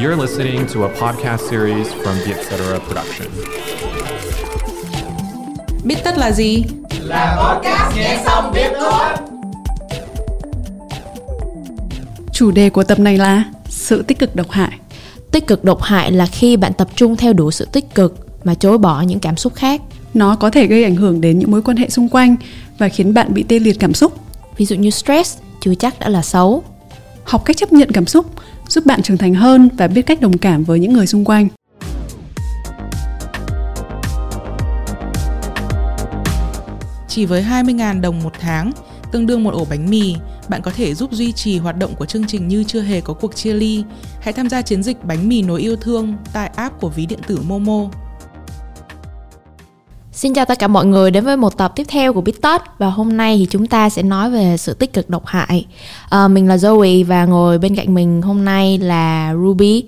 You're listening to a podcast series from the Etc. Production. Biết tất là gì? Là podcast nghe xong biết thôi. Chủ đề của tập này là sự tích cực độc hại. Tích cực độc hại là khi bạn tập trung theo đuổi sự tích cực mà chối bỏ những cảm xúc khác. Nó có thể gây ảnh hưởng đến những mối quan hệ xung quanh và khiến bạn bị tê liệt cảm xúc. Ví dụ như stress chưa chắc đã là xấu. Học cách chấp nhận cảm xúc giúp bạn trưởng thành hơn và biết cách đồng cảm với những người xung quanh. Chỉ với 20.000 đồng một tháng, tương đương một ổ bánh mì, bạn có thể giúp duy trì hoạt động của chương trình như chưa hề có cuộc chia ly. Hãy tham gia chiến dịch bánh mì nối yêu thương tại app của ví điện tử Momo. Xin chào tất cả mọi người đến với một tập tiếp theo của BitTouch và hôm nay thì chúng ta sẽ nói về sự tích cực độc hại. À, mình là Zoe và ngồi bên cạnh mình hôm nay là Ruby.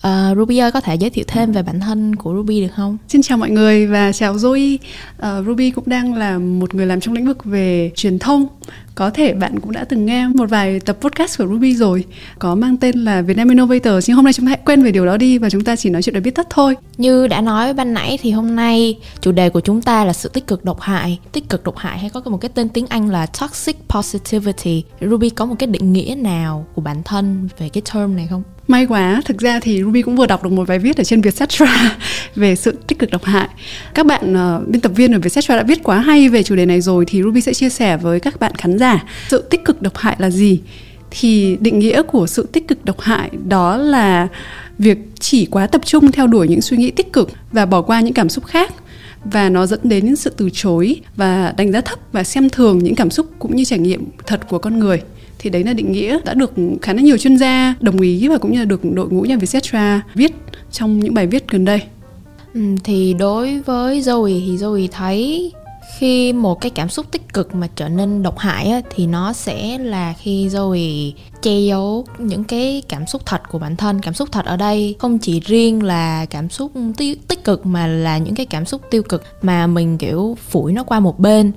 À, Ruby ơi có thể giới thiệu thêm về bản thân của Ruby được không? Xin chào mọi người và chào Zoe. À, Ruby cũng đang là một người làm trong lĩnh vực về truyền thông. Có thể bạn cũng đã từng nghe một vài tập podcast của Ruby rồi Có mang tên là Vietnam Innovator Nhưng hôm nay chúng ta hãy quên về điều đó đi Và chúng ta chỉ nói chuyện để biết tất thôi Như đã nói ban nãy thì hôm nay Chủ đề của chúng ta là sự tích cực độc hại Tích cực độc hại hay có một cái tên tiếng Anh là Toxic Positivity Ruby có một cái định nghĩa nào của bản thân về cái term này không? May quá, thực ra thì Ruby cũng vừa đọc được một bài viết ở trên Vietcetera về sự tích cực độc hại. Các bạn uh, biên tập viên ở Vietcetera đã viết quá hay về chủ đề này rồi thì Ruby sẽ chia sẻ với các bạn khán giả sự tích cực độc hại là gì. Thì định nghĩa của sự tích cực độc hại đó là việc chỉ quá tập trung theo đuổi những suy nghĩ tích cực và bỏ qua những cảm xúc khác và nó dẫn đến những sự từ chối và đánh giá thấp và xem thường những cảm xúc cũng như trải nghiệm thật của con người thì đấy là định nghĩa đã được khá là nhiều chuyên gia đồng ý và cũng như là được đội ngũ nhà Vietcetera viết trong những bài viết gần đây. Ừ, thì đối với Zoe thì Zoe thấy khi một cái cảm xúc tích cực mà trở nên độc hại á, thì nó sẽ là khi Zoe che giấu những cái cảm xúc thật của bản thân. Cảm xúc thật ở đây không chỉ riêng là cảm xúc tích cực mà là những cái cảm xúc tiêu cực mà mình kiểu phủi nó qua một bên.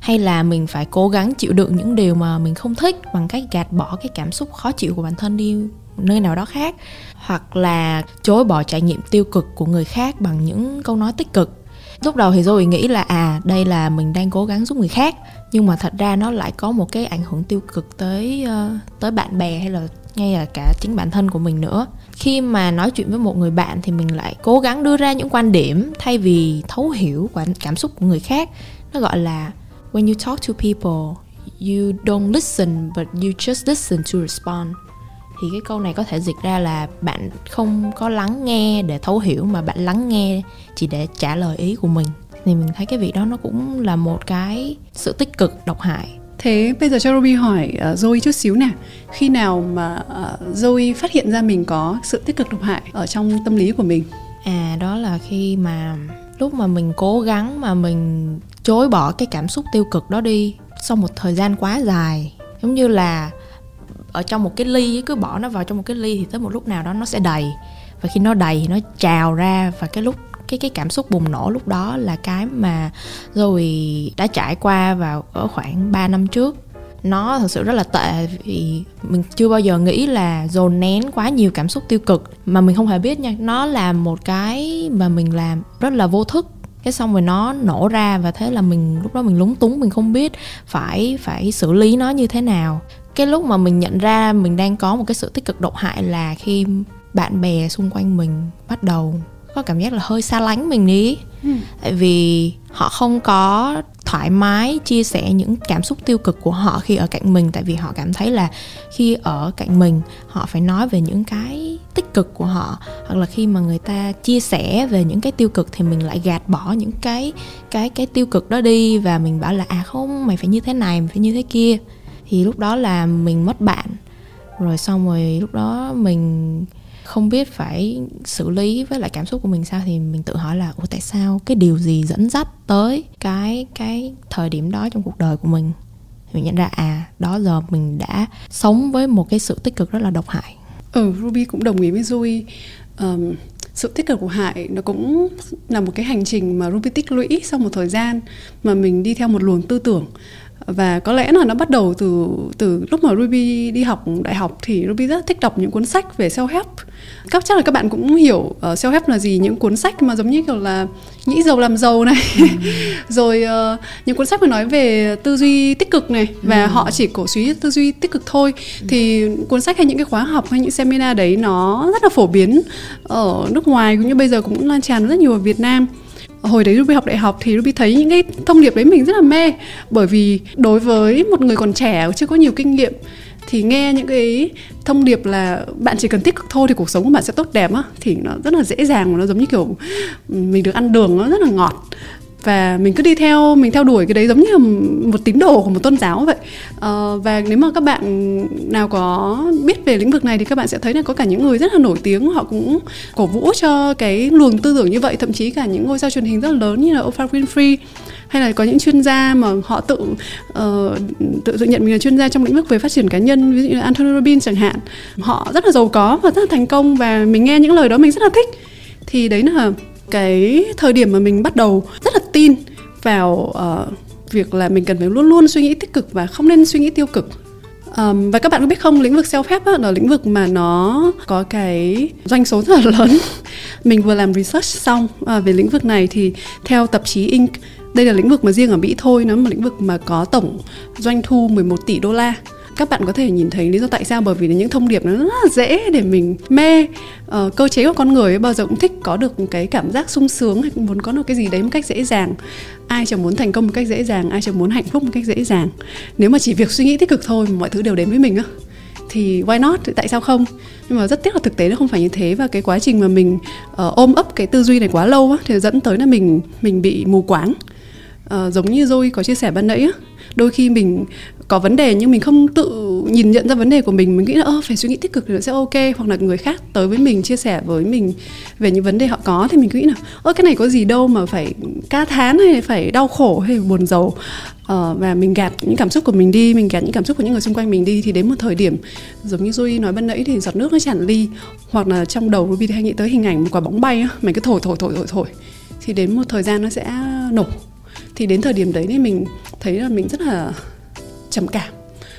Hay là mình phải cố gắng chịu đựng những điều mà mình không thích bằng cách gạt bỏ cái cảm xúc khó chịu của bản thân đi nơi nào đó khác. Hoặc là chối bỏ trải nghiệm tiêu cực của người khác bằng những câu nói tích cực lúc đầu thì rồi nghĩ là à đây là mình đang cố gắng giúp người khác nhưng mà thật ra nó lại có một cái ảnh hưởng tiêu cực tới uh, tới bạn bè hay là ngay là cả chính bản thân của mình nữa. Khi mà nói chuyện với một người bạn thì mình lại cố gắng đưa ra những quan điểm thay vì thấu hiểu cảm xúc của người khác. Nó gọi là when you talk to people you don't listen but you just listen to respond thì cái câu này có thể dịch ra là bạn không có lắng nghe để thấu hiểu mà bạn lắng nghe chỉ để trả lời ý của mình. Thì mình thấy cái việc đó nó cũng là một cái sự tích cực độc hại. Thế bây giờ cho Ruby hỏi uh, Zoe chút xíu nè. Khi nào mà uh, Zoe phát hiện ra mình có sự tích cực độc hại ở trong tâm lý của mình? À đó là khi mà lúc mà mình cố gắng mà mình chối bỏ cái cảm xúc tiêu cực đó đi sau một thời gian quá dài. Giống như là ở trong một cái ly cứ bỏ nó vào trong một cái ly thì tới một lúc nào đó nó sẽ đầy. Và khi nó đầy thì nó trào ra và cái lúc, cái cái cảm xúc bùng nổ lúc đó là cái mà rồi đã trải qua vào ở khoảng 3 năm trước. Nó thật sự rất là tệ vì mình chưa bao giờ nghĩ là dồn nén quá nhiều cảm xúc tiêu cực. Mà mình không hề biết nha, nó là một cái mà mình làm rất là vô thức. Cái xong rồi nó nổ ra và thế là mình, lúc đó mình lúng túng, mình không biết phải phải xử lý nó như thế nào cái lúc mà mình nhận ra mình đang có một cái sự tích cực độc hại là khi bạn bè xung quanh mình bắt đầu có cảm giác là hơi xa lánh mình đi ừ. tại vì họ không có thoải mái chia sẻ những cảm xúc tiêu cực của họ khi ở cạnh mình. Tại vì họ cảm thấy là khi ở cạnh mình họ phải nói về những cái tích cực của họ. Hoặc là khi mà người ta chia sẻ về những cái tiêu cực thì mình lại gạt bỏ những cái cái cái tiêu cực đó đi. Và mình bảo là à không mày phải như thế này mày phải như thế kia thì lúc đó là mình mất bạn. Rồi xong rồi lúc đó mình không biết phải xử lý với lại cảm xúc của mình sao thì mình tự hỏi là ủa tại sao cái điều gì dẫn dắt tới cái cái thời điểm đó trong cuộc đời của mình? Mình nhận ra à đó giờ mình đã sống với một cái sự tích cực rất là độc hại. Ừ Ruby cũng đồng ý với Duy um, sự tích cực của hại nó cũng là một cái hành trình mà Ruby tích lũy sau một thời gian mà mình đi theo một luồng tư tưởng và có lẽ là nó bắt đầu từ từ lúc mà Ruby đi học đại học thì Ruby rất thích đọc những cuốn sách về self help các chắc là các bạn cũng hiểu uh, self help là gì những cuốn sách mà giống như kiểu là nghĩ giàu làm giàu này ừ. rồi uh, những cuốn sách mà nói về tư duy tích cực này và ừ. họ chỉ cổ suý tư duy tích cực thôi ừ. thì cuốn sách hay những cái khóa học hay những seminar đấy nó rất là phổ biến ở nước ngoài cũng như bây giờ cũng lan tràn rất nhiều ở Việt Nam hồi đấy Ruby học đại học thì Ruby thấy những cái thông điệp đấy mình rất là mê. Bởi vì đối với một người còn trẻ chưa có nhiều kinh nghiệm thì nghe những cái thông điệp là bạn chỉ cần tích cực thôi thì cuộc sống của bạn sẽ tốt đẹp á, thì nó rất là dễ dàng và nó giống như kiểu mình được ăn đường, nó rất là ngọt và mình cứ đi theo mình theo đuổi cái đấy giống như là một tín đồ của một tôn giáo vậy. À, và nếu mà các bạn nào có biết về lĩnh vực này thì các bạn sẽ thấy là có cả những người rất là nổi tiếng họ cũng cổ vũ cho cái luồng tư tưởng như vậy. Thậm chí cả những ngôi sao truyền hình rất là lớn như là Oprah Winfrey hay là có những chuyên gia mà họ tự uh, tự tự nhận mình là chuyên gia trong lĩnh vực về phát triển cá nhân ví dụ như Anthony Robbins chẳng hạn. Họ rất là giàu có và rất là thành công và mình nghe những lời đó mình rất là thích. Thì đấy là cái thời điểm mà mình bắt đầu rất là tin vào uh, việc là mình cần phải luôn luôn suy nghĩ tích cực và không nên suy nghĩ tiêu cực. Um, và các bạn có biết không lĩnh vực self help là lĩnh vực mà nó có cái doanh số rất là lớn. Mình vừa làm research xong uh, về lĩnh vực này thì theo tạp chí Inc đây là lĩnh vực mà riêng ở Mỹ thôi nó là một lĩnh vực mà có tổng doanh thu 11 tỷ đô la các bạn có thể nhìn thấy lý do tại sao bởi vì là những thông điệp nó rất là dễ để mình mê. Ờ, cơ chế của con người ấy bao giờ cũng thích có được cái cảm giác sung sướng hay muốn có được cái gì đấy một cách dễ dàng. Ai chẳng muốn thành công một cách dễ dàng ai chẳng muốn hạnh phúc một cách dễ dàng. Nếu mà chỉ việc suy nghĩ tích cực thôi mọi thứ đều đến với mình á thì why not? Tại sao không? Nhưng mà rất tiếc là thực tế nó không phải như thế và cái quá trình mà mình uh, ôm ấp cái tư duy này quá lâu á, thì dẫn tới là mình mình bị mù quáng. Uh, giống như Zoe có chia sẻ ban nãy á đôi khi mình có vấn đề nhưng mình không tự nhìn nhận ra vấn đề của mình. Mình nghĩ là ơ phải suy nghĩ tích cực thì nó sẽ ok. Hoặc là người khác tới với mình chia sẻ với mình về những vấn đề họ có thì mình cứ nghĩ là ơ cái này có gì đâu mà phải ca thán hay phải đau khổ hay buồn giàu ờ, và mình gạt những cảm xúc của mình đi mình gạt những cảm xúc của những người xung quanh mình đi thì đến một thời điểm giống như Duy nói ban nãy thì giọt nước nó tràn ly hoặc là trong đầu Ruby hay nghĩ tới hình ảnh một quả bóng bay á mình cứ thổi thổi thổi thổi thổi thì đến một thời gian nó sẽ nổ thì đến thời điểm đấy thì mình thấy là mình rất là trầm cảm.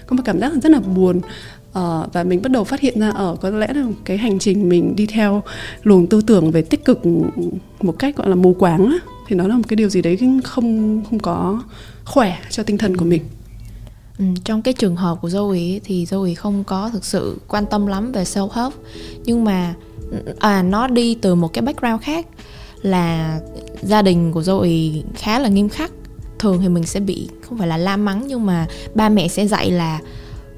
Có một cảm giác rất là buồn. Uh, và mình bắt đầu phát hiện ra ở có lẽ là cái hành trình mình đi theo luồng tư tưởng về tích cực một cách gọi là mù quáng á, thì nó là một cái điều gì đấy không không có khỏe cho tinh thần của mình. Ừ, trong cái trường hợp của Zoe thì Zoe không có thực sự quan tâm lắm về self help nhưng mà ừ, à nó đi từ một cái background khác là gia đình của Zoe khá là nghiêm khắc. Thường thì mình sẽ bị, không phải là la mắng, nhưng mà ba mẹ sẽ dạy là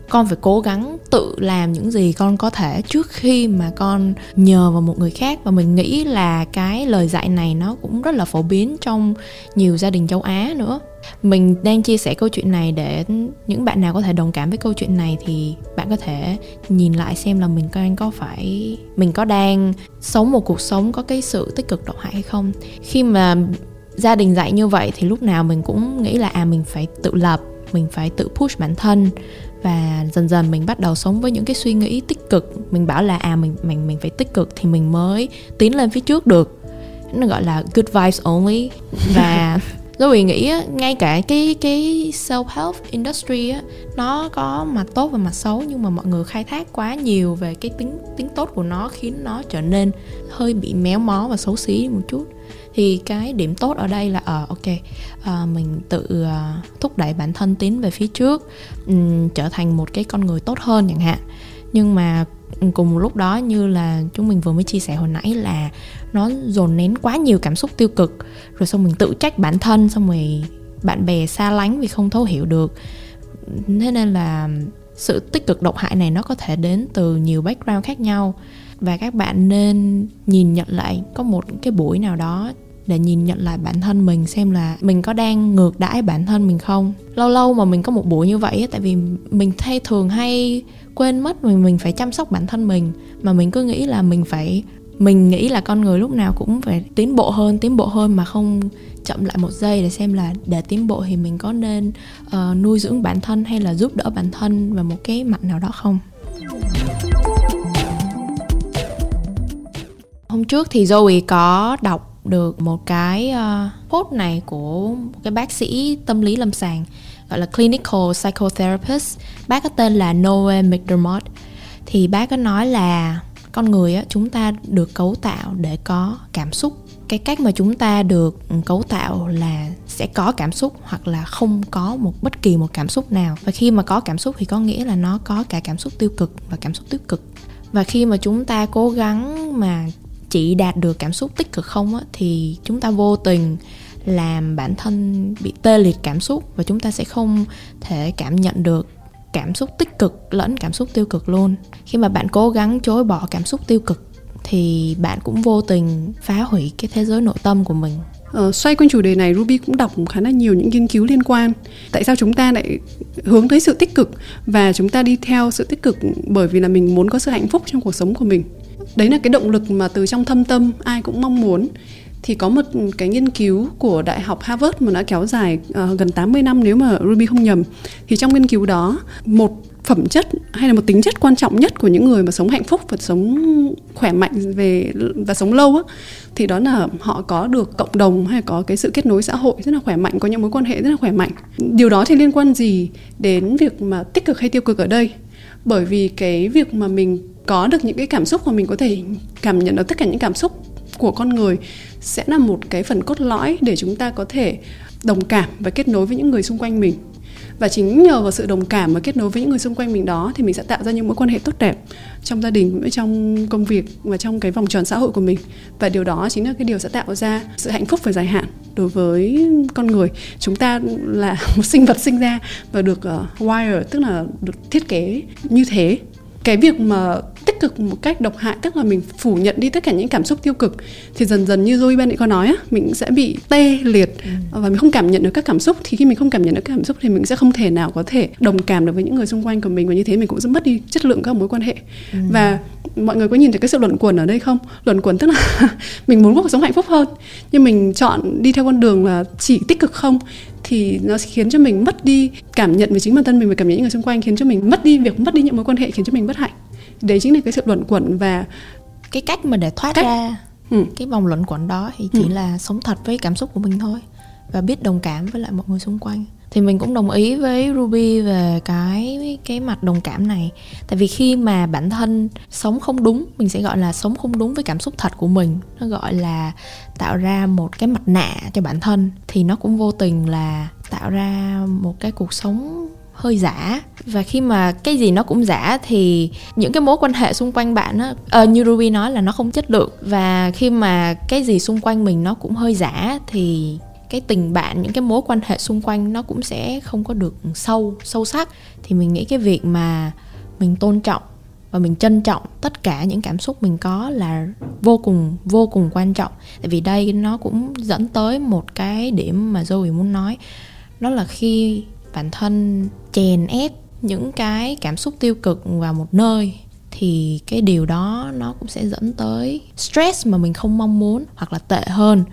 con phải cố gắng tự làm những gì con có thể trước khi mà con nhờ vào một người khác. Và mình nghĩ là cái lời dạy này nó cũng rất là phổ biến trong nhiều gia đình châu Á nữa mình đang chia sẻ câu chuyện này để những bạn nào có thể đồng cảm với câu chuyện này thì bạn có thể nhìn lại xem là mình đang có phải, mình có đang sống một cuộc sống có cái sự tích cực độc hại hay không. Khi mà gia đình dạy như vậy thì lúc nào mình cũng nghĩ là à mình phải tự lập, mình phải tự push bản thân và dần dần mình bắt đầu sống với những cái suy nghĩ tích cực. Mình bảo là à mình mình mình phải tích cực thì mình mới tiến lên phía trước được. Nó gọi là good vibes only. Và Zoe nghĩ ngay cả cái cái self help industry á nó có mặt tốt và mặt xấu nhưng mà mọi người khai thác quá nhiều về cái tính tính tốt của nó khiến nó trở nên hơi bị méo mó và xấu xí một chút. Thì cái điểm tốt ở đây là ở uh, ok uh, mình tự uh, thúc đẩy bản thân tiến về phía trước um, trở thành một cái con người tốt hơn chẳng hạn. Nhưng mà cùng lúc đó như là chúng mình vừa mới chia sẻ hồi nãy là nó dồn nén quá nhiều cảm xúc tiêu cực. Rồi xong mình tự trách bản thân, xong rồi bạn bè xa lánh vì không thấu hiểu được. Thế nên là sự tích cực độc hại này nó có thể đến từ nhiều background khác nhau. Và các bạn nên nhìn nhận lại có một cái buổi nào đó để nhìn nhận lại bản thân mình xem là mình có đang ngược đãi bản thân mình không. Lâu lâu mà mình có một buổi như vậy tại vì mình thay thường hay quên mất mình mình phải chăm sóc bản thân mình mà mình cứ nghĩ là mình phải mình nghĩ là con người lúc nào cũng phải tiến bộ hơn tiến bộ hơn mà không chậm lại một giây để xem là để tiến bộ thì mình có nên uh, nuôi dưỡng bản thân hay là giúp đỡ bản thân vào một cái mặt nào đó không? Hôm trước thì Zoe có đọc được một cái uh, post này của một cái bác sĩ tâm lý lâm sàng gọi là clinical psychotherapist. Bác có tên là Noel McDermott. Thì bác có nói là con người á chúng ta được cấu tạo để có cảm xúc. Cái cách mà chúng ta được cấu tạo là sẽ có cảm xúc hoặc là không có một bất kỳ một cảm xúc nào. Và khi mà có cảm xúc thì có nghĩa là nó có cả cảm xúc tiêu cực và cảm xúc tích cực. Và khi mà chúng ta cố gắng mà chị đạt được cảm xúc tích cực không á, thì chúng ta vô tình làm bản thân bị tê liệt cảm xúc và chúng ta sẽ không thể cảm nhận được cảm xúc tích cực lẫn cảm xúc tiêu cực luôn. Khi mà bạn cố gắng chối bỏ cảm xúc tiêu cực thì bạn cũng vô tình phá hủy cái thế giới nội tâm của mình. Ờ, xoay quanh chủ đề này Ruby cũng đọc khá là nhiều những nghiên cứu liên quan. Tại sao chúng ta lại hướng tới sự tích cực và chúng ta đi theo sự tích cực bởi vì là mình muốn có sự hạnh phúc trong cuộc sống của mình? Đấy là cái động lực mà từ trong thâm tâm ai cũng mong muốn. Thì có một cái nghiên cứu của đại học Harvard mà đã kéo dài uh, gần 80 năm nếu mà Ruby không nhầm. Thì trong nghiên cứu đó một phẩm chất hay là một tính chất quan trọng nhất của những người mà sống hạnh phúc và sống khỏe mạnh về và sống lâu á thì đó là họ có được cộng đồng hay có cái sự kết nối xã hội rất là khỏe mạnh có những mối quan hệ rất là khỏe mạnh. Điều đó thì liên quan gì đến việc mà tích cực hay tiêu cực ở đây? Bởi vì cái việc mà mình có được những cái cảm xúc mà mình có thể cảm nhận được tất cả những cảm xúc của con người sẽ là một cái phần cốt lõi để chúng ta có thể đồng cảm và kết nối với những người xung quanh mình. Và chính nhờ vào sự đồng cảm và kết nối với những người xung quanh mình đó thì mình sẽ tạo ra những mối quan hệ tốt đẹp trong gia đình trong công việc và trong cái vòng tròn xã hội của mình. Và điều đó chính là cái điều sẽ tạo ra sự hạnh phúc về dài hạn đối với con người. Chúng ta là một sinh vật sinh ra và được uh, wire tức là được thiết kế như thế. Cái việc mà tích cực một cách độc hại tức là mình phủ nhận đi tất cả những cảm xúc tiêu cực thì dần dần như Zoe Ben có nói á mình sẽ bị tê liệt ừ. và mình không cảm nhận được các cảm xúc thì khi mình không cảm nhận được các cảm xúc thì mình sẽ không thể nào có thể đồng cảm được với những người xung quanh của mình và như thế mình cũng sẽ mất đi chất lượng các mối quan hệ ừ. và mọi người có nhìn thấy cái sự luận quẩn ở đây không luận quẩn tức là mình muốn cuộc sống hạnh phúc hơn nhưng mình chọn đi theo con đường là chỉ tích cực không thì nó khiến cho mình mất đi cảm nhận về chính bản thân mình và cảm nhận những người xung quanh khiến cho mình mất đi việc mất đi những mối quan hệ khiến cho mình bất hạnh đấy chính là cái sự luẩn quẩn và cái cách mà để thoát cách... ra ừ. cái vòng luẩn quẩn đó thì chỉ ừ. là sống thật với cảm xúc của mình thôi và biết đồng cảm với lại mọi người xung quanh. Thì mình cũng đồng ý với Ruby về cái cái mặt đồng cảm này. Tại vì khi mà bản thân sống không đúng mình sẽ gọi là sống không đúng với cảm xúc thật của mình. Nó gọi là tạo ra một cái mặt nạ cho bản thân. Thì nó cũng vô tình là tạo ra một cái cuộc sống hơi giả. Và khi mà cái gì nó cũng giả thì những cái mối quan hệ xung quanh bạn á uh, như Ruby nói là nó không chất lượng. Và khi mà cái gì xung quanh mình nó cũng hơi giả thì cái tình bạn những cái mối quan hệ xung quanh nó cũng sẽ không có được sâu sâu sắc. Thì mình nghĩ cái việc mà mình tôn trọng và mình trân trọng tất cả những cảm xúc mình có là vô cùng vô cùng quan trọng. Tại vì đây nó cũng dẫn tới một cái điểm mà Zoe muốn nói. Đó là khi bản thân chèn ép những cái cảm xúc tiêu cực vào một nơi thì cái điều đó nó cũng sẽ dẫn tới stress mà mình không mong muốn hoặc là tệ hơn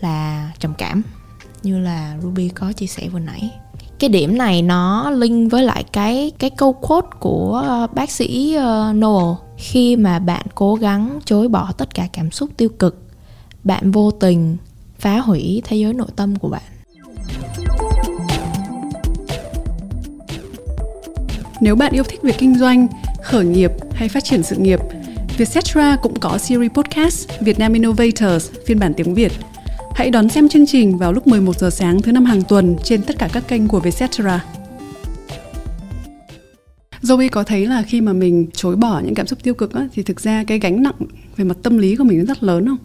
là trầm cảm như là Ruby có chia sẻ vừa nãy. Cái điểm này nó link với lại cái cái câu quote của ờ, bác sĩ uh, Noel. Khi mà bạn cố gắng chối bỏ tất cả cảm xúc tiêu cực bạn vô tình phá hủy thế giới nội tâm của bạn. Nếu bạn yêu thích việc kinh doanh, khởi nghiệp hay phát triển sự nghiệp, Vietcetera cũng có series podcast Việt Nam Innovators phiên bản tiếng Việt. Hãy đón xem chương trình vào lúc 11 giờ sáng thứ năm hàng tuần trên tất cả các kênh của Vietcetera. Zoe có thấy là khi mà mình chối bỏ những cảm xúc tiêu cực á, thì thực ra cái gánh nặng về mặt tâm lý của mình rất lớn không?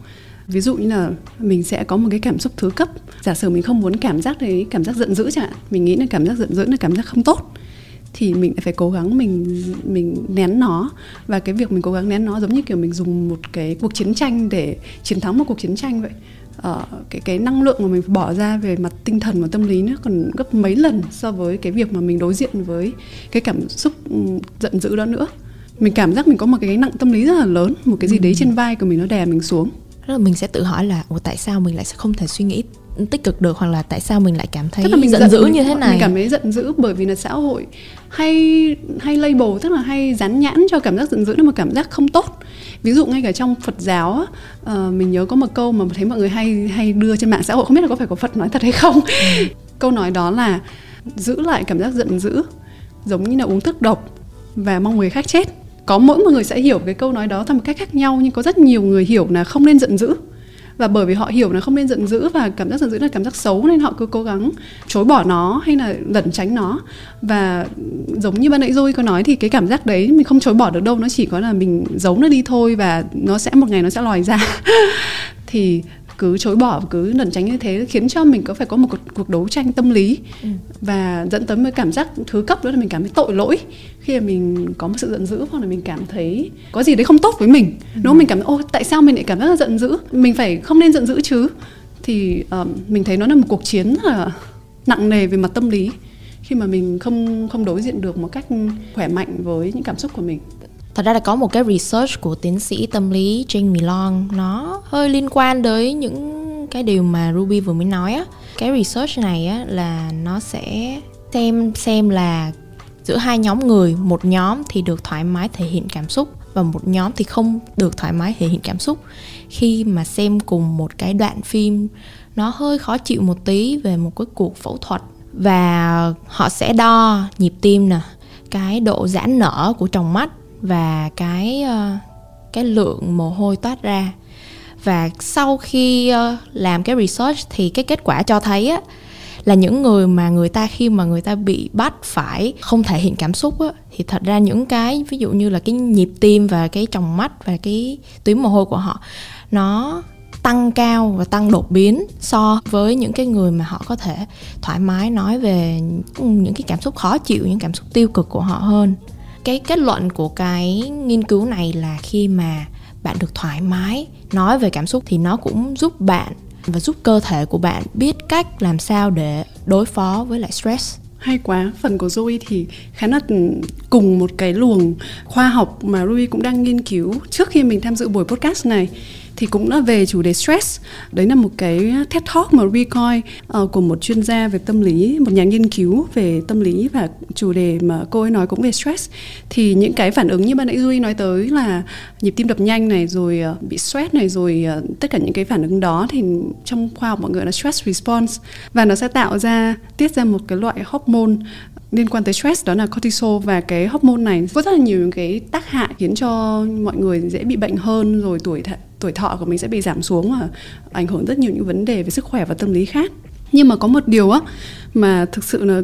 Ví dụ như là mình sẽ có một cái cảm xúc thứ cấp Giả sử mình không muốn cảm giác đấy, cảm giác giận dữ chẳng hạn Mình nghĩ là cảm giác giận dữ là cảm giác không tốt thì mình phải cố gắng mình mình nén nó. Và cái việc mình cố gắng nén nó giống như kiểu mình dùng một cái cuộc chiến tranh để chiến thắng một cuộc chiến tranh vậy. Uh, cái cái năng lượng mà mình bỏ ra về mặt tinh thần và tâm lý nó còn gấp mấy lần so với cái việc mà mình đối diện với cái cảm xúc ừ, giận dữ đó nữa. Mình cảm giác mình có một cái nặng tâm lý rất là lớn một cái gì đấy ừ. trên vai của mình nó đè mình xuống. Là mình sẽ tự hỏi là Ủa tại sao mình lại sẽ không thể suy nghĩ tích cực được? Hoặc là tại sao mình lại cảm thấy là mình giận, giận dữ như thế này mình cảm thấy giận dữ bởi vì là xã hội hay hay label tức là hay dán nhãn cho cảm giác giận dữ là một cảm giác không tốt. Ví dụ ngay cả trong Phật giáo uh, mình nhớ có một câu mà thấy mọi người hay hay đưa trên mạng xã hội không biết là có phải có Phật nói thật hay không. Ừ. câu nói đó là giữ lại cảm giác giận dữ giống như là uống thuốc độc và mong người khác chết. Có mỗi một người sẽ hiểu cái câu nói đó theo một cách khác nhau nhưng có rất nhiều người hiểu là không nên giận dữ và bởi vì họ hiểu là không nên giận dữ và cảm giác giận dữ là cảm giác xấu nên họ cứ cố gắng chối bỏ nó hay là lẩn tránh nó. Và giống như ban nãy rồi có nói thì cái cảm giác đấy mình không chối bỏ được đâu, nó chỉ có là mình giấu nó đi thôi và nó sẽ, một ngày nó sẽ lòi ra. Thì cứ chối bỏ cứ lẩn tránh như thế khiến cho mình có phải có một cuộc, cuộc đấu tranh tâm lý ừ. và dẫn tới một cảm giác thứ cấp đó là mình cảm thấy tội lỗi. Khi mà mình có một sự giận dữ hoặc là mình cảm thấy có gì đấy không tốt với mình ừ. đúng không? Mình cảm thấy ô tại sao mình lại cảm giác là giận dữ? Mình phải không nên giận dữ chứ? Thì uh, mình thấy nó là một cuộc chiến là nặng nề về mặt tâm lý khi mà mình không không đối diện được một cách khỏe mạnh với những cảm xúc của mình Thật ra là có một cái research của tiến sĩ tâm lý Jane Long Nó hơi liên quan tới những cái điều mà Ruby vừa mới nói á. Cái research này á là nó sẽ xem xem là giữa hai nhóm người, Một nhóm thì được thoải mái thể hiện cảm xúc Và một nhóm thì không được thoải mái thể hiện cảm xúc. Khi mà xem cùng một cái đoạn phim, Nó hơi khó chịu một tí về một cái cuộc phẫu thuật Và họ sẽ đo nhịp tim nè, Cái độ giãn nở của tròng mắt và cái ờ, cái lượng mồ hôi toát ra. Và sau khi ờ, làm cái research thì cái kết quả cho thấy á, là những người mà người ta khi mà người ta bị bắt phải không thể hiện cảm xúc á, thì thật ra những cái, ví dụ như là cái nhịp tim và cái tròng mắt và cái tuyến mồ hôi của họ, nó tăng cao và tăng đột biến so với những cái người mà họ có thể thoải mái nói về những cái cảm xúc khó chịu, những cảm xúc tiêu cực của họ hơn cái kết luận của cái nghiên cứu này là khi mà bạn được thoải mái nói về cảm xúc thì nó cũng giúp bạn và giúp cơ thể của bạn biết cách làm sao để đối phó với lại stress. Hay quá, phần của Zoe thì khá là cùng một cái luồng khoa học mà Ruby cũng đang nghiên cứu trước khi mình tham dự buổi podcast này thì cũng là về chủ đề stress. Đấy là một cái TED Talk mà recoil uh, ờ, của một chuyên gia về tâm lý một nhà nghiên cứu về tâm lý và chủ đề mà cô ấy nói cũng về stress. Thì những cái phản ứng như ban nãy duy nói tới là nhịp tim đập nhanh này rồi uh, bị stress này rồi uh, tất cả những cái phản ứng đó thì trong khoa học mọi người là stress response. Và nó sẽ tạo ra tiết ra một cái loại hormone liên quan tới stress, đó là cortisol và cái hormone này. Có rất là nhiều cái tác hại khiến cho mọi người dễ bị bệnh hơn, rồi tuổi th- tuổi thọ của mình sẽ bị giảm xuống và ảnh hưởng rất nhiều những vấn đề về sức khỏe và tâm lý khác. Nhưng mà có một điều á, mà thực sự là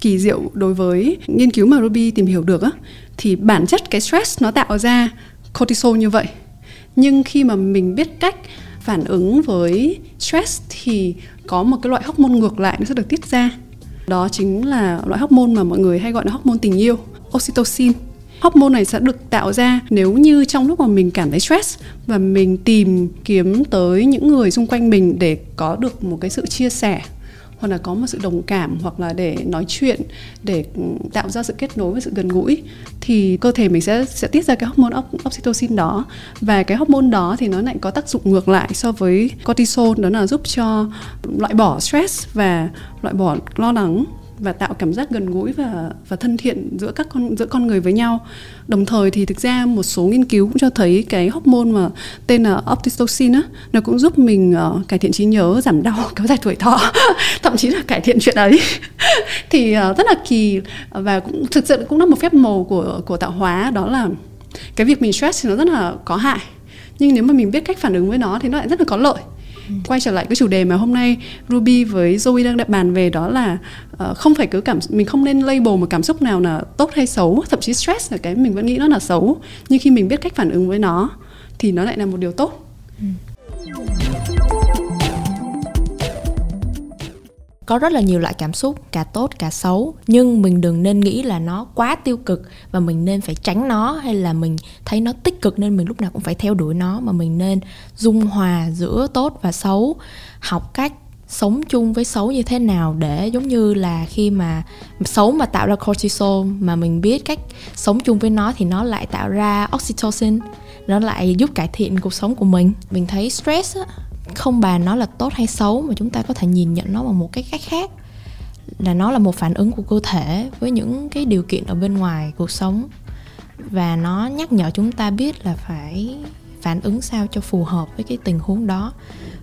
kỳ diệu đối với nghiên cứu mà Ruby tìm hiểu được á, thì bản chất cái stress nó tạo ra cortisol như vậy. Nhưng khi mà mình biết cách phản ứng với stress thì có một cái loại hormone ngược lại nó sẽ được tiết ra đó chính là loại hormone mà mọi người hay gọi là hormone tình yêu, oxytocin. Hormone này sẽ được tạo ra nếu như trong lúc mà mình cảm thấy stress và mình tìm kiếm tới những người xung quanh mình để có được một cái sự chia sẻ hoặc là có một sự đồng cảm hoặc là để nói chuyện, để tạo ra sự kết nối với sự gần gũi, thì cơ thể mình sẽ sẽ tiết ra cái hormone oxytocin đó. Và cái hormone đó thì nó lại có tác dụng ngược lại so với cortisol, đó là giúp cho loại bỏ stress và loại bỏ lo lắng và tạo cảm giác gần gũi và và thân thiện giữa các con giữa con người với nhau. Đồng thời thì thực ra một số nghiên cứu cũng cho thấy cái hormone mà tên là oxytocin á nó cũng giúp mình uh, cải thiện trí nhớ, giảm đau, kéo dài tuổi thọ, thậm chí là cải thiện chuyện ấy. thì uh, rất là kỳ và cũng thực sự cũng là một phép màu của của tạo hóa đó là cái việc mình stress thì nó rất là có hại nhưng nếu mà mình biết cách phản ứng với nó thì nó lại rất là có lợi quay trở lại cái chủ đề mà hôm nay Ruby với Zoe đang đặt bàn về đó là uh, không phải cứ cảm mình không nên label một cảm xúc nào là tốt hay xấu thậm chí stress là cái mình vẫn nghĩ nó là xấu nhưng khi mình biết cách phản ứng với nó thì nó lại là một điều tốt ừ. Có rất là nhiều loại cảm xúc cả tốt cả xấu. Nhưng mình đừng nên nghĩ là nó quá tiêu cực và mình nên phải tránh nó hay là mình thấy nó tích cực nên mình lúc nào cũng phải theo đuổi nó mà mình nên dung hòa giữa tốt và xấu. Học cách sống chung với xấu như thế nào để giống như là khi mà xấu mà tạo ra cortisol mà mình biết cách sống chung với nó thì nó lại tạo ra oxytocin. Nó lại giúp cải thiện cuộc sống của mình. Mình thấy stress á, không bàn nó là tốt hay xấu, mà chúng ta có thể nhìn nhận nó bằng một cái cách khác. Là nó là một phản ứng của cơ thể với những cái điều kiện ở bên ngoài cuộc sống. Và nó nhắc nhở chúng ta biết là phải phản ứng sao cho phù hợp với cái tình huống đó.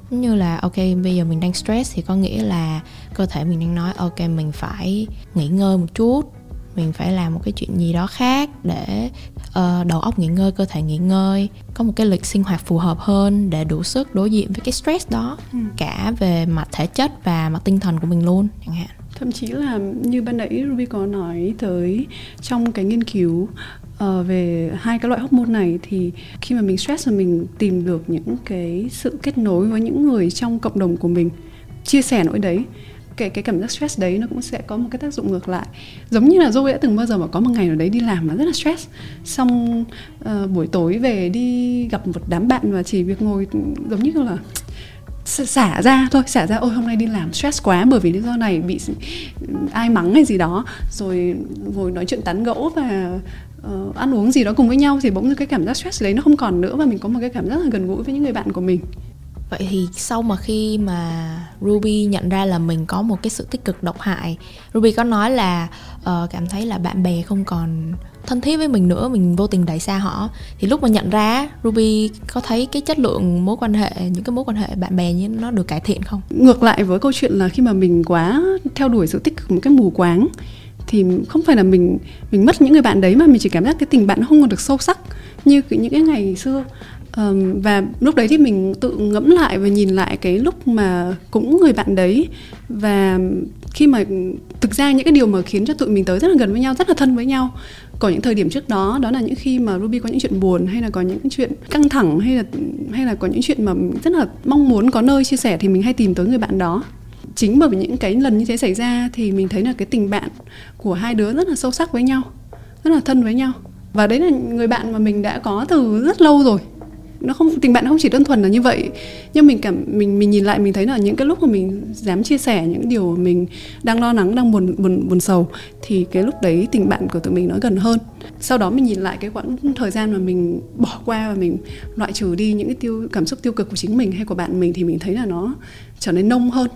Như là, ok, bây giờ mình đang stress thì có nghĩa là cơ thể mình đang nói, ok, mình phải nghỉ ngơi một chút mình phải làm một cái chuyện gì đó khác để uh, đầu óc nghỉ ngơi cơ thể nghỉ ngơi có một cái lịch sinh hoạt phù hợp hơn để đủ sức đối diện với cái stress đó ừ. cả về mặt thể chất và mặt tinh thần của mình luôn chẳng hạn. Thậm chí là như ban nãy Ruby có nói tới trong cái nghiên cứu uh, về hai cái loại hormone này thì khi mà mình stress là mình tìm được những cái sự kết nối với những người trong cộng đồng của mình. Chia sẻ nỗi đấy cái cái cảm giác stress đấy nó cũng sẽ có một cái tác dụng ngược lại. Giống như là Zoe đã từng bao giờ mà có một ngày nào đấy đi làm mà rất là stress. Xong uh, buổi tối về đi gặp một đám bạn và chỉ việc ngồi giống như là xả ra thôi xả ra ôi hôm nay đi làm stress quá bởi vì lý do này bị ai mắng hay gì đó. Rồi ngồi nói chuyện tán gẫu và uh, ăn uống gì đó cùng với nhau thì bỗng dưng cái cảm giác stress đấy nó không còn nữa và mình có một cái cảm giác là gần gũi với những người bạn của mình vậy thì sau mà khi mà ruby nhận ra là mình có một cái sự tích cực độc hại ruby có nói là uh, cảm thấy là bạn bè không còn thân thiết với mình nữa mình vô tình đẩy xa họ. Thì lúc mà nhận ra ruby có thấy cái chất lượng mối quan hệ những cái mối quan hệ bạn bè như nó được cải thiện không? Ngược lại với câu chuyện là khi mà mình quá theo đuổi sự tích cực một cái mù quáng thì không phải là mình mình mất những người bạn đấy mà mình chỉ cảm giác cái tình bạn nó không còn được sâu sắc như những cái ngày xưa um, và lúc đấy thì mình tự ngẫm lại và nhìn lại cái lúc mà cũng người bạn đấy. Và khi mà thực ra những cái điều mà khiến cho tụi mình tới rất là gần với nhau rất là thân với nhau có những thời điểm trước đó đó là những khi mà Ruby có những chuyện buồn hay là có những chuyện căng thẳng hay là hay là có những chuyện mà mình rất là mong muốn có nơi chia sẻ thì mình hay tìm tới người bạn đó. Chính bởi vì những cái lần như thế xảy ra thì mình thấy là cái tình bạn của hai đứa rất là sâu sắc với nhau rất là thân với nhau. Và đấy là người bạn mà mình đã có từ rất lâu rồi nó không tình bạn không chỉ đơn thuần là như vậy. Nhưng mình cảm mình mình nhìn lại mình thấy là những cái lúc mà mình dám chia sẻ những điều mà mình đang lo lắng đang buồn buồn buồn sầu thì cái lúc đấy tình bạn của tụi mình nó gần hơn. Sau đó mình nhìn lại cái quãng thời gian mà mình bỏ qua và mình loại trừ đi những cái tiêu cảm xúc tiêu cực của chính mình hay của bạn mình thì mình thấy là nó trở nên nông hơn.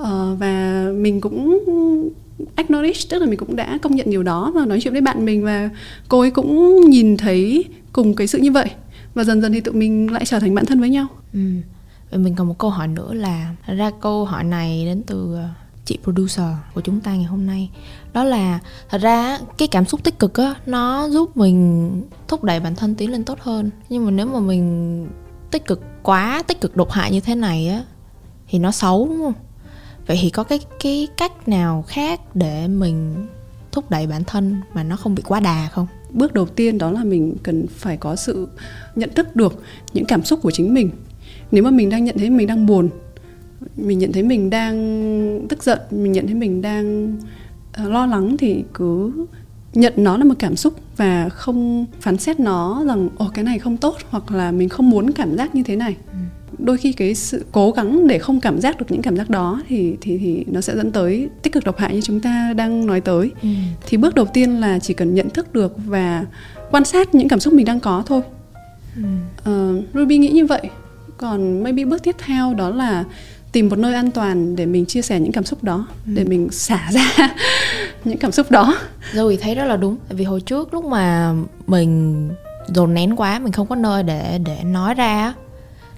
Uh, và mình cũng acknowledge tức là mình cũng đã công nhận điều đó và nói chuyện với bạn mình và cô ấy cũng nhìn thấy cùng cái sự như vậy và dần dần thì tụi mình lại trở thành bạn thân với nhau. Ừ. Vậy mình còn một câu hỏi nữa là ra câu hỏi này đến từ ờ, chị producer của chúng ta ngày hôm nay. Đó là, thật ra cái cảm xúc tích cực á, nó giúp mình thúc đẩy bản thân tiến lên tốt hơn. Nhưng mà nếu mà mình tích cực, quá tích cực độc hại như thế này á, thì nó xấu, đúng không? Vậy thì có cái cái cách nào khác để mình thúc đẩy bản thân mà nó không bị quá đà không? Bước đầu tiên đó là mình cần phải có sự nhận thức được những cảm xúc của chính mình nếu mà mình đang nhận thấy mình đang buồn, mình nhận thấy mình đang tức giận, mình nhận thấy mình đang ờ, lo lắng thì cứ nhận nó là một cảm xúc và không phán xét nó rằng, ồ, cái này không tốt hoặc là mình không muốn cảm giác như thế này ừ đôi khi cái sự cố gắng để không cảm giác được những cảm giác đó thì thì thì nó sẽ dẫn tới tích cực độc hại như chúng ta đang nói tới ừ. thì bước đầu tiên là chỉ cần nhận thức được và quan sát những cảm xúc mình đang có thôi ừ. uh, Ruby nghĩ như vậy còn maybe bước tiếp theo đó là tìm một nơi an toàn để mình chia sẻ những cảm xúc đó ừ. để mình xả ra những cảm xúc đó rồi thấy rất là đúng vì hồi trước lúc mà mình dồn nén quá mình không có nơi để để nói ra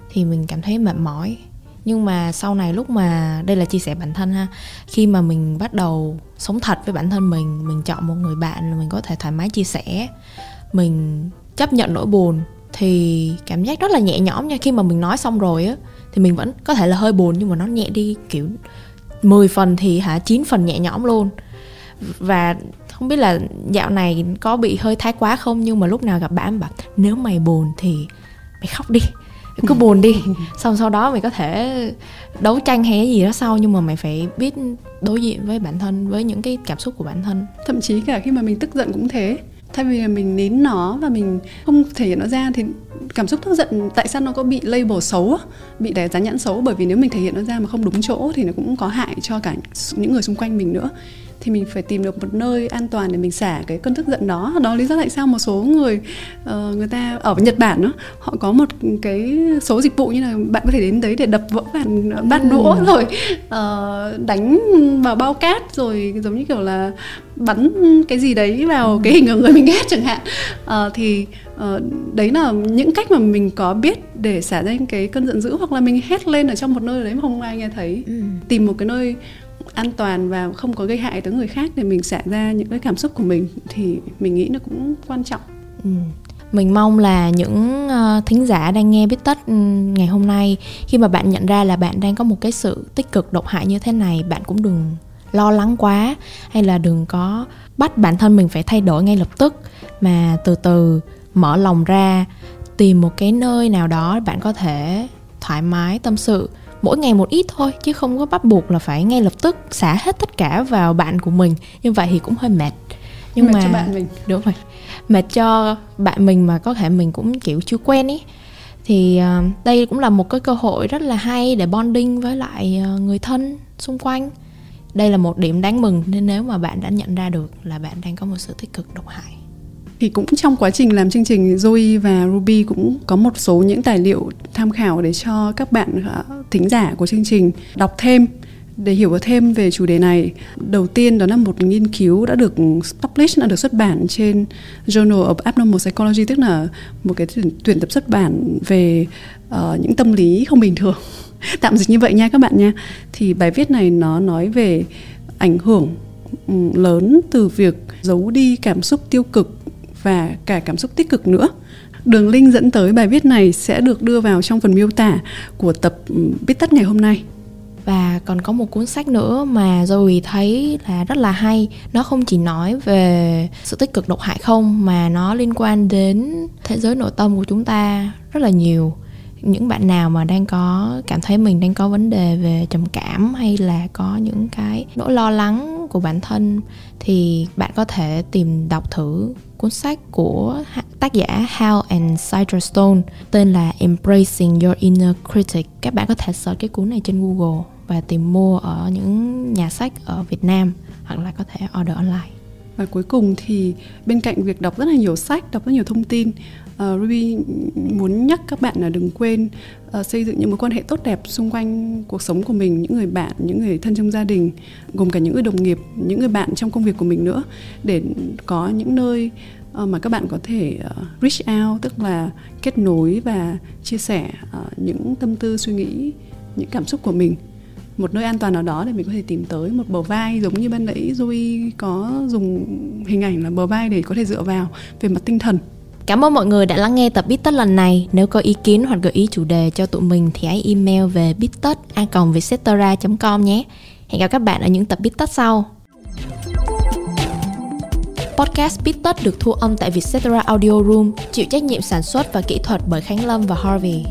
thì mình cảm thấy mệt mỏi. Nhưng mà sau này lúc mà, đây là chia sẻ bản thân ha, khi mà mình bắt đầu sống thật với bản thân mình mình chọn một người bạn là mình có thể thoải mái chia sẻ, mình chấp nhận nỗi buồn, thì cảm giác rất là nhẹ nhõm nha. Khi mà mình nói xong rồi á, thì mình vẫn có thể là hơi buồn nhưng mà nó nhẹ đi, kiểu 10 phần thì hả 9 phần nhẹ nhõm luôn. Và không biết là dạo này có bị hơi thái quá không, nhưng mà lúc nào gặp bạn bảo, nếu mày buồn thì mày khóc đi cứ buồn đi. Xong sau đó mày có thể đấu tranh hay cái gì đó sau, nhưng mà mày phải biết đối diện với bản thân, với những cái cảm xúc của bản thân. Thậm chí cả khi mà mình tức giận cũng thế. Thay vì là mình nín nó và mình không thể hiện nó ra thì cảm xúc tức giận tại sao nó có bị label xấu bị đè dán nhãn xấu? Bởi vì nếu mình thể hiện nó ra mà không đúng chỗ thì nó cũng có hại cho cả những người xung quanh mình nữa thì mình phải tìm được một nơi an toàn để mình xả cái cơn tức giận đó đó lý do tại sao một số người uh, người ta ở Nhật Bản đó họ có một cái số dịch vụ như là bạn có thể đến đấy để đập vỡ bàn bát đũa ừ. rồi uh, đánh vào bao cát rồi giống như kiểu là bắn cái gì đấy vào ừ. cái hình của người mình ghét chẳng hạn uh, thì uh, đấy là những cách mà mình có biết để xả ra cái cơn giận dữ hoặc là mình hét lên ở trong một nơi đấy mà không ai nghe thấy ừ. tìm một cái nơi an toàn và không có gây hại tới người khác để mình xả ra những cái cảm xúc của mình thì mình nghĩ nó cũng quan trọng ừ. mình mong là những uh, thính giả đang nghe biết tất ừ, ngày hôm nay khi mà bạn nhận ra là bạn đang có một cái sự tích cực độc hại như thế này bạn cũng đừng lo lắng quá hay là đừng có bắt bản thân mình phải thay đổi ngay lập tức mà từ từ mở lòng ra tìm một cái nơi nào đó bạn có thể thoải mái tâm sự mỗi ngày một ít thôi chứ không có bắt buộc là phải ngay lập tức xả hết tất cả vào bạn của mình. Như vậy thì cũng hơi mệt. Nhưng mệt mà cho bạn mình. Đúng rồi. Mệt cho bạn mình mà có thể mình cũng kiểu chưa quen ý. Thì uh, đây cũng là một cái cơ hội rất là hay để bonding với lại uh, người thân xung quanh. Đây là một điểm đáng mừng nên nếu mà bạn đã nhận ra được là bạn đang có một sự tích cực độc hại thì cũng trong quá trình làm chương trình Zoe và Ruby cũng có một số những tài liệu tham khảo để cho các bạn ờ, thính giả của chương trình đọc thêm để hiểu thêm về chủ đề này. Đầu tiên đó là một nghiên cứu đã được publish đã được xuất bản trên Journal of Abnormal Psychology tức là một cái tuyển, tập xuất bản về uh, những tâm lý không bình thường. Tạm dịch như vậy nha các bạn nha. Thì bài viết này nó nói về ảnh hưởng lớn từ việc giấu đi cảm xúc tiêu cực và cả cảm xúc tích cực nữa. Đường link dẫn tới bài viết này sẽ được đưa vào trong phần miêu tả của tập ừ, biết tất ngày hôm nay. Và còn có một cuốn sách nữa mà Zoe thấy là rất là hay Nó không chỉ nói về sự tích cực độc hại không, Mà nó liên quan đến thế giới nội tâm của chúng ta rất là nhiều những bạn nào mà đang có cảm thấy mình đang có vấn đề về trầm cảm hay là có những cái nỗi lo lắng của bản thân thì bạn có thể tìm đọc thử cuốn sách của tác giả Hal and Sidra Stone tên là Embracing Your Inner Critic. Các bạn có thể search cái cuốn này trên Google và tìm mua ở những nhà sách ở Việt Nam hoặc là có thể order online. Và cuối cùng thì bên cạnh việc đọc rất là nhiều sách, đọc rất nhiều thông tin, uh, Ruby muốn nhắc các bạn là đừng quên uh, xây dựng những mối quan hệ tốt đẹp xung quanh cuộc sống của mình, những người bạn, những người thân trong gia đình, gồm cả những người đồng nghiệp, những người bạn trong công việc của mình nữa để có những nơi uh, mà các bạn có thể uh, reach out tức là kết nối và chia sẻ uh, những tâm tư suy nghĩ những cảm xúc của mình. Một nơi an toàn nào đó để mình có thể tìm tới một bờ vai giống như ban nãy Zoe có dùng hình ảnh là bờ vai để có thể dựa vào về mặt tinh thần. Cảm ơn mọi người đã lắng nghe tập Bít lần này. Nếu có ý kiến hoặc gợi ý chủ đề cho tụi mình thì hãy email về bittất.com nhé. Hẹn gặp các bạn ở những tập Bít sau. Podcast Bít được thu âm tại Vietcetera Audio Room, chịu trách nhiệm sản xuất và kỹ thuật bởi Khánh Lâm và Harvey.